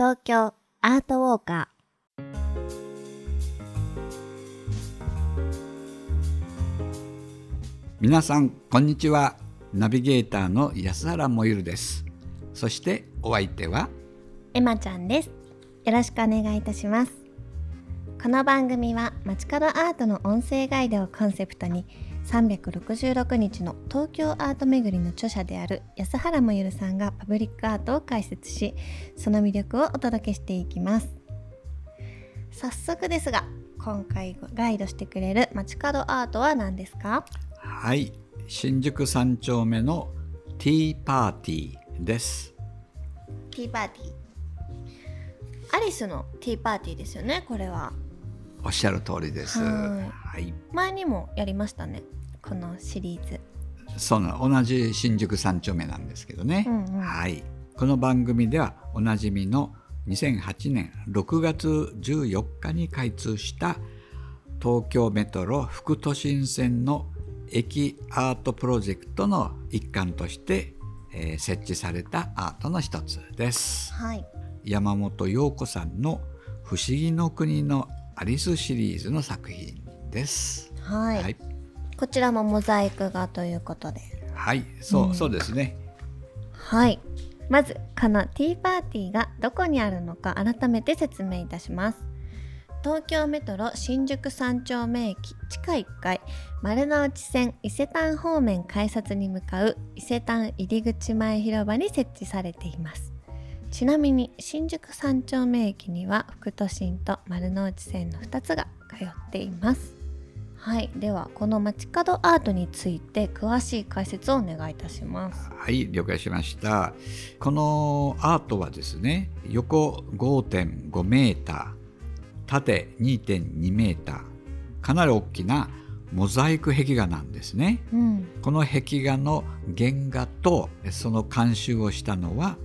東京アートウォーカ皆さんこんにちは。ナビゲーターの安原もゆるです。そしてお相手は？ーエマちゃんです。よろしくお願いいたします。この番組は街角アートの音声ガイドをコンセプトに366日の東京アート巡りの著者である安原もゆるさんがパブリックアートを解説しその魅力をお届けしていきます。早速ですが今回ガイドしてくれる街角アートは何ですか？はい新宿三丁目のティーパーティーです。ティーパーティー。アリスのティーパーティーですよねこれは。おっしゃる通りです。はい。はい。前にもやりましたねこのシリーズ。その同じ新宿三丁目なんですけどね、うんうん。はい。この番組ではおなじみの2008年6月14日に開通した東京メトロ副都心線の駅アートプロジェクトの一環として、えー設置されたアートの一つです。はい。山本陽子さんの「不思議の国のアリス」シリーズの作品です。はい、はい、こちらもモザイク画ということで。はい、そう、うん。そうですね。はい。まずこのティーパーティーがどこにあるのか改めて説明いたします。東京メトロ新宿三丁目駅地下1階丸の内線伊勢丹方面改札に向かう伊勢丹入り口前広場に設置されています。ちなみに新宿三丁目駅には副都心と丸の内線の2つが通っていますはいではこの街角アートについて詳しい解説をお願いいたしますはい、了解しました。このアートはですね、横5.5メーター、縦2.2メーター、かなり大きなモザイク壁画なんですね。うんこの壁画の原画とその監修をしたのは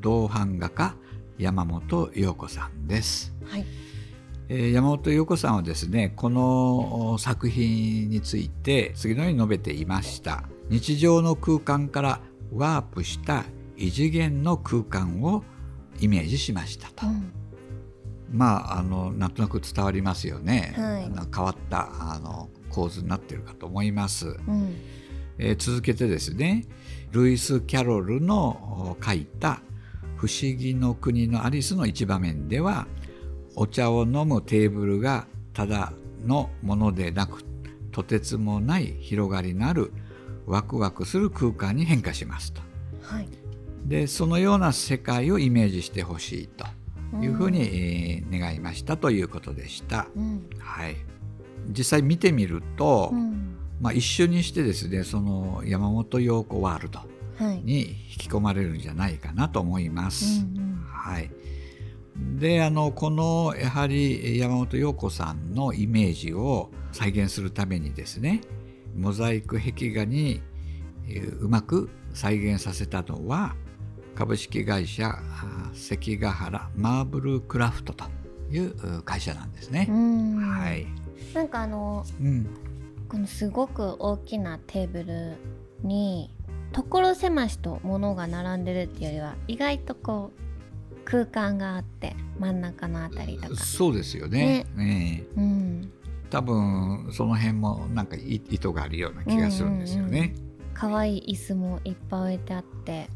銅版画家山本陽子さんです。はいえー山本陽子さんはですねこのお作品について次のように述べていました。日常の空間からワープした異次元の空間をイメージしましたと、うん。まああのなんとなく伝わりますよね、はい。変わったあの構図になっているかと思います、うん。えー続けてですねルイス・キャロルのお書いた「不思議の国のアリス」の一場面ではお茶を飲むテーブルがただのものでなくとてつもない広がりのあるワクワクする空間に変化しますと。はい。でそのような世界をイメージしてほしいというふうに、えー願いましたということでした。うん。はい、実際見てみると、うん。まあ、一緒にしてですねその山本陽子ワールドはい。に引き込まれるんじゃないかなと思います。うん。はい、であのこのやはり山本陽子さんのイメージを再現するためにですねモザイク壁画にえーうまく再現させたのは株式会社あ関ヶ原マーブルクラフトというう会社なんですね。う。ん。はい、なんかあのうん。このすごく大きなテーブルに所狭しと物が並んでるっていうよりは意外とこう空間があって真ん中のあたりとか。そうですよね。ね。えうん。多分その辺もなんかい意図があるような気がするんですよね。可愛い椅子もいっぱい置いてあって。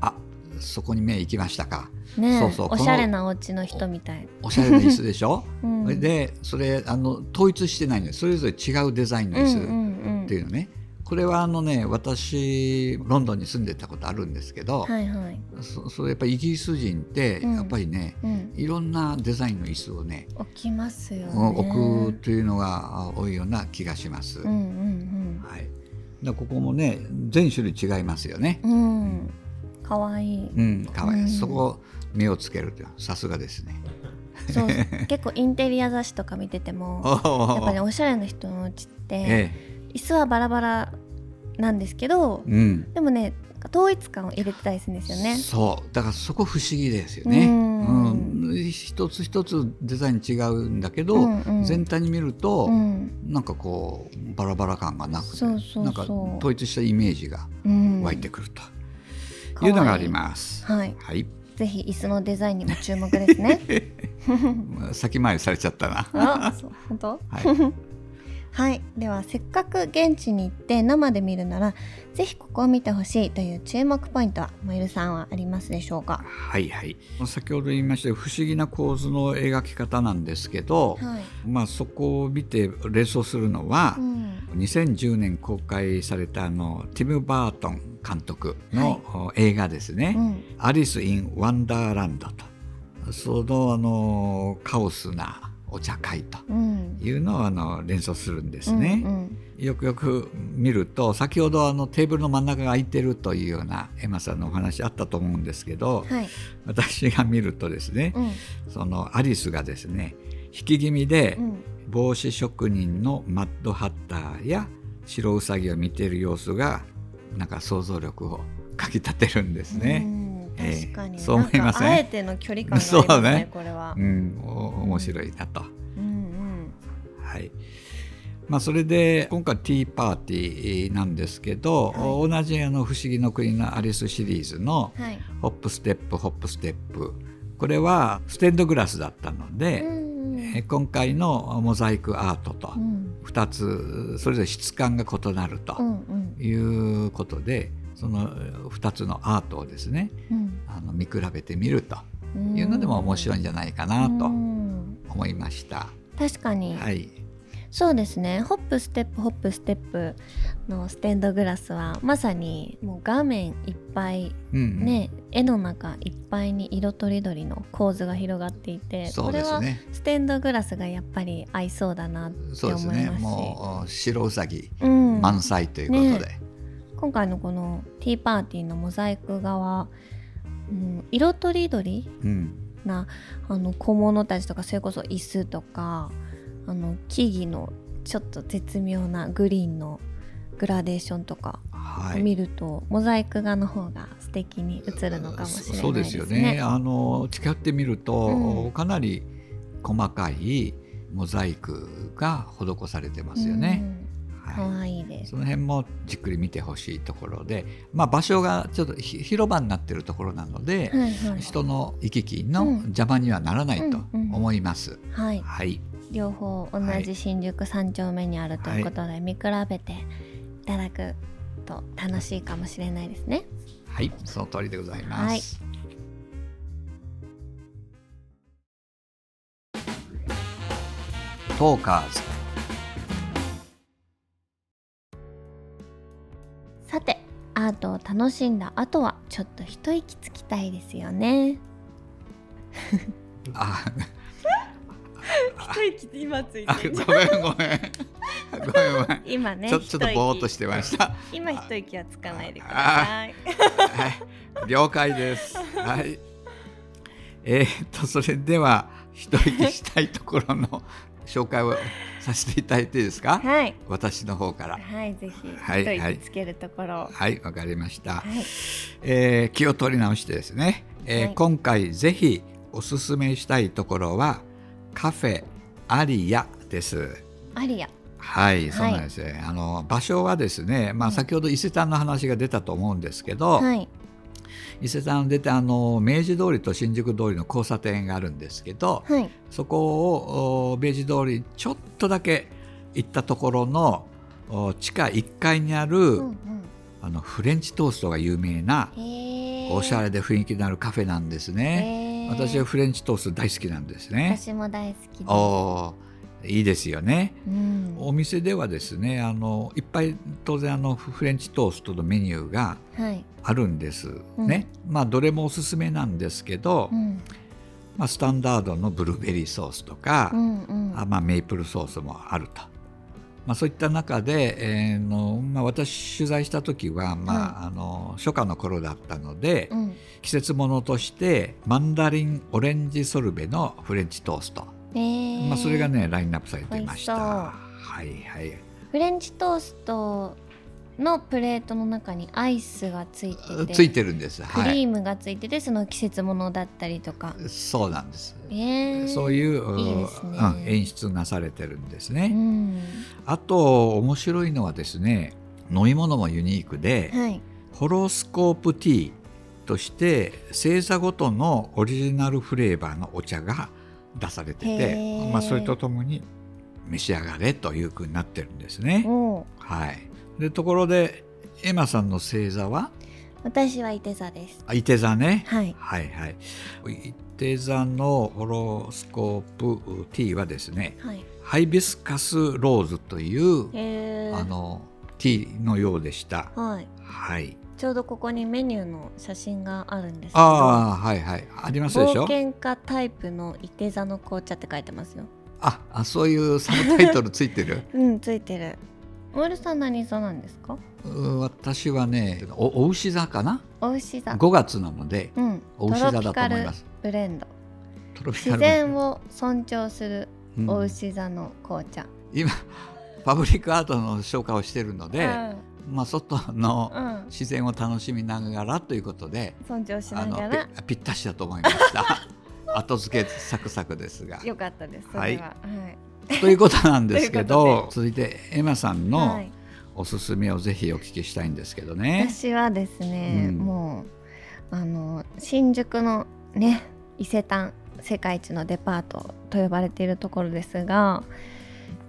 あそこに目行きましたか。ねえ。そうそうおしゃれなお家の人みたい、おしゃれな椅子でしょ、うん、でそれあの統一してないんですそれぞれ違うデザインの椅子うんうんうん。っていうのね、これはあのね私ロンドンに住んでたことあるんですけど、はいはい、そそれやっぱりイギリス人ってうん。やっぱりね、うん、いろんなデザインの椅子をね、置きますよね。置くというのが多いような気がします。うんうんはい、だここもね全種類違いますよね。うん。うんかわい。いうん、かわい。い、うん。そこ目をつけるとさすがですね。そう。結構インテリア雑誌とか見ててもやっぱりおしゃれな人のお家って、え椅子はバラバラなんですけどえ、うん、でもね統一感を入れてたりするんですよね。そう。だからそこ不思議ですよね。ううん。ん一つ一つデザイン違うんだけど、うんうん。全体に見ると、うん。なんかこうバラバラ感がなくてなんか統一したイメージがうん。湧いてくるというのがあります。はい、はい、ぜひ椅子のデザインにも注目ですね。先回りされちゃったな。あそう。本当？はい、はい、ではせっかく現地に行って生で見るならぜひここを見てほしいという注目ポイントはモイルさんはありますでしょうか？はいはい。先ほど言いました不思議な構図の描き方なんですけど、はい、まあ、そこを見て連想するのはう、ん、2010年公開されたあのティム・バートン監督の、映画ですね、うん。アリス・イン・ワンダーランドと。そのあのカオスなお茶会とうん。いうのをあの連想するんですね。うんよくよく見ると先ほどあのテーブルの真ん中が空いてるというようなエマさんのお話あったと思うんですけど、はい、私が見るとですね、うん。そのアリスがですね引き気味でうん。帽子職人のマッドハッターや白ウサギを見ている様子がなんか想像力をかきたてるんですね。うん。ええ確かに、そう思いません？あえての距離感がね ね。これは。う。ん、お面白いなと。うんはい。まあ、それで今回ティーパーティーなんですけど、は同じあの「不思議の国のアリス」シリーズのうん、はい。「ホップステップホップステップ」これはステンドグラスだったので、うんえ今回のモザイクアートとうん。2つそれぞれ質感が異なるとうんうん。いうことでその2つのアートをですねうん。あの見比べてみるとうん。いうのでも面白いんじゃないかなとうん。思いました。確かに、はい、そうですね。ホップステップホップステップのステンドグラスはまさにもう画面いっぱいうんうん。ね、絵の中いっぱいに色とりどりの構図が広がっていてそうこれは。ステンドグラスがやっぱり合いそうだなってそうですね。思いますしもう白うさぎうん、満載ということで、今回のこのティーパーティーのモザイク画は、うん、色とりどりうん、なあの小物たちとかそれこそ椅子とかあの木々のちょっと絶妙なグリーンのグラデーションとか見ると、モザイク画の方が素敵に映るのかもしれないですね。そうですよね。あの近寄ってみると、うんかなり細かいモザイクが施されてますよね。うん。かはわいいでい。す。その辺もじっくり見てほしいところで、まあ場所がちょっとひ広場になってるところなので、はいはい。人の行き来のうん邪魔にはならないとうんうん思います。はい。はい。両方同じ新宿三丁目にあるということで、見比べていただくと楽しいかもしれないですね。はい、その通りでございます。トーカーズさてアートを楽しんだ後はちょっと一息つきたいですよね。あ一息今ついあごめんごめんごめんごめん今ねちょちょっとぼーっとしてました。今一息はつかないでください。はい、了解です。はい。えーっとそれでは一息したいところの紹介をさせていただいていいですか？はい私の方から。はいぜひはい一息つけるところを。はい、わかりました。はいえー気を取り直してですね、えーはい今回ぜひおすすめしたいところはカフェアリアです。アリアはい、そうなんですね。あの場所はですね、まあ先ほど伊勢丹の話が出たと思うんですけど、はい伊勢丹出てあの明治通りと新宿通りの交差点があるんですけど、はいそこをお明治通りちょっとだけ行ったところのお地下1階にある、うんうんあのフレンチトーストが有名なおしゃれで雰囲気のあるカフェなんですね。私はフレンチトースト大好きなんですね。私も大好きです。いいですよね。うん。お店ではですねあのいっぱい当然あのフレンチトーストのメニューがはい。あるんですね、まあどれもおすすめなんですけど、うん。まあ、スタンダードのブルーベリーソースとか、うんうん。あまあ、メイプルソースもあると、まあ、そういった中で、えーのまあ、私取材した時は、まああの初夏の頃だったので、うん。季節ものとしてマンダリンオレンジソルベのフレンチトースト、まあ、それがねラインナップされていました。はいはいフレンチトーストのプレートの中にアイスがついててついてるんです。クはい。リームがついててその季節ものだったりとか、そうなんです。えー、そういういいねうん、演出なされてるんですね。うんあと面白いのはですね、飲み物もユニークで、はいホロスコープティーとして星座ごとのオリジナルフレーバーのお茶が出されてへてー、まあ、それとともに召し上がれというふうになってるんですね。はい、でところでエマさんの星座は？私は伊手座です。あ伊手座ね。はい。はいはい。伊手座のホロスコープ T はですねはい。ハイビスカスローズというあの T のようでした。はい。はい。ちょうどここにメニューの写真があるんですけど。ああはいはいありますでしょ？冒険家タイプの伊手座の紅茶って書いてますよ。ああそういうサブタイトルついてる？うん、ついてる。オールさん何座なんですか？う私はねおお牛座かな？お牛座。5月なのでうん。お牛座だと思います。ブレンド。自然を尊重するうんお牛座の紅茶。今パブリックアートの紹介をしているので、うんまあ外のうん。自然を楽しみながらということで、尊重しながら。ぴぴったしだと思いました。後付けサクサクですが。よかったです。は。はいはい。ということなんですけど 続いてエマさんのはいおすすめをぜひお聞きしたいんですけどね。私はですね、うんもうあの新宿のね伊勢丹世界一のデパートと呼ばれているところですが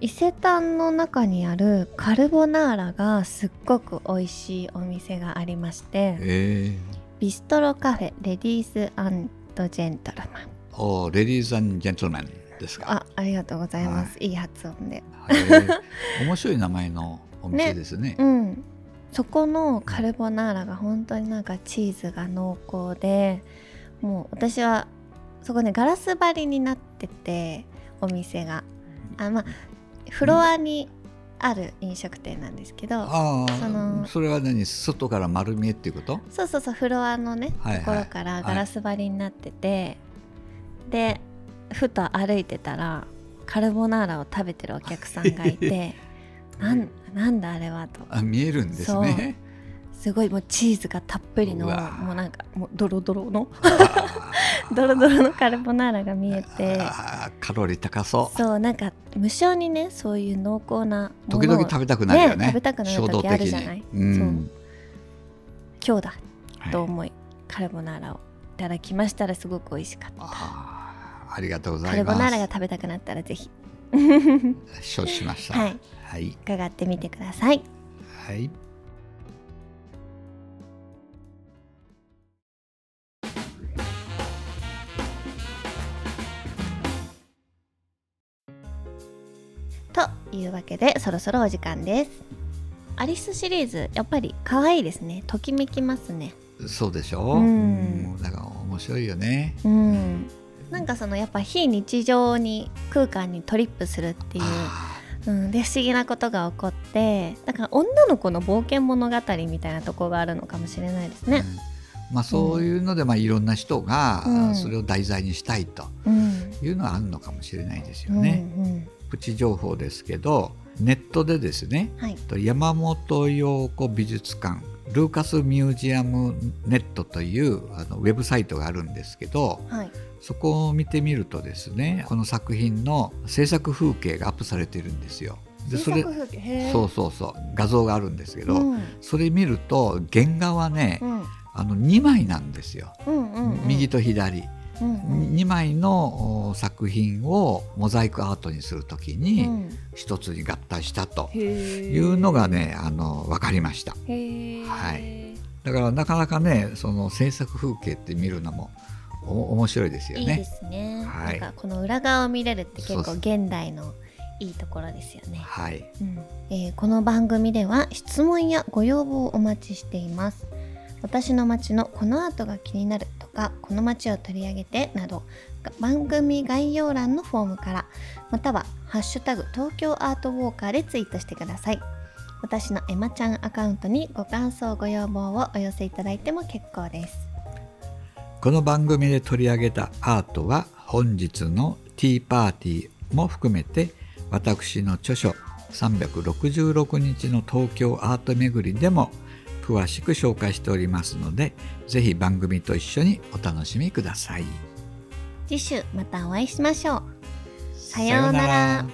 伊勢丹の中にあるカルボナーラがすっごく美味しいお店がありましてえ。ビストロカフェレディースジェントルマン。ー、おレディースジェントルメンですか？あありがとうございます、い、い発音で。えー面白い名前のお店ですね。うん。そこのカルボナーラが本当になんかチーズが濃厚でもう私はそこねガラス張りになっててお店が。あまあフロアにある飲食店なんですけど、あそのあそれは何？外から丸見えっていうこと？そうそうそうフロアのね、はいはい。ところからガラス張りになってて、でふと歩いてたらカルボナーラを食べてるお客さんがいて なんなんだあれはと。あ見えるんですね。すごいもうチーズがたっぷりのもうなんかもうドロドロの ドロドロのカルボナーラが見えて。カロリー高そう。そうなんか無性にねそういう濃厚な時々食べたくなるよね。食べたくなる時ある的じゃない、に。う。ん。今日だ。はいと思い、カルボナーラをいただ。きましたらすごく美味しかったありがとうござカいます。ルボナーラが食べたくなったらぜひ承知しました。はいはい。伺ってみてくだ。さいはい。いうわけでそろそろお時間です。アリスシリーズやっぱり可愛いですね。ときめきますね。そうでしょ？う。うんんだから面白いよね。うん。なんかそのやっぱ非日常に空間にトリップするっていう、あうん、で不思議なことが起こってだから女の子の冒険物語みたいなとこがあるのかもしれないですーね。うん。まあそういうのでまあいろんな人がうん。それを題材にしたいとうん。いうのはあるのかもしれないですようんね。うんプチ情報ですけどネットでですねはい。山本陽子美術館ルーカスミュージアムネットというあのウェブサイトがあるんですけどはい。そこを見てみるとですねこの作品の制作風景がアップされているんですよ。でそれ制作風景？へー。そうそうそう画像があるんですけど、うん。それ見ると原画はね、うん。あの2枚なんですよ、うんうんうん。右と左、2枚のお作品をモザイクアートにするときにうん。一つに合体したというのがねあの分かりました。はい。だからなかなかねその制作風景って見るのもお面白いですよいいでね。すね、はい。なんかこの裏側を見れるって結構現代のいいところですよね。はい、うん。えーこの番組では質問やご要望をお待ちしています私の街のこのアートが気になるとかこの街を取り上げてなどが番組概要欄のフォームからまたは「ハッシュタグ東京アートウォーカー」でツイートしてください。私のエマちゃんアカウントにご感想ご要望をお寄せいただいても結構です。この番組で取り上げたアートは本日のティーパーティーも含めて私の著書366日の東京アート巡りでも詳しく紹介しておりますのでぜひ番組と一緒にお楽しみください。次週またお会いしましょう。さようなら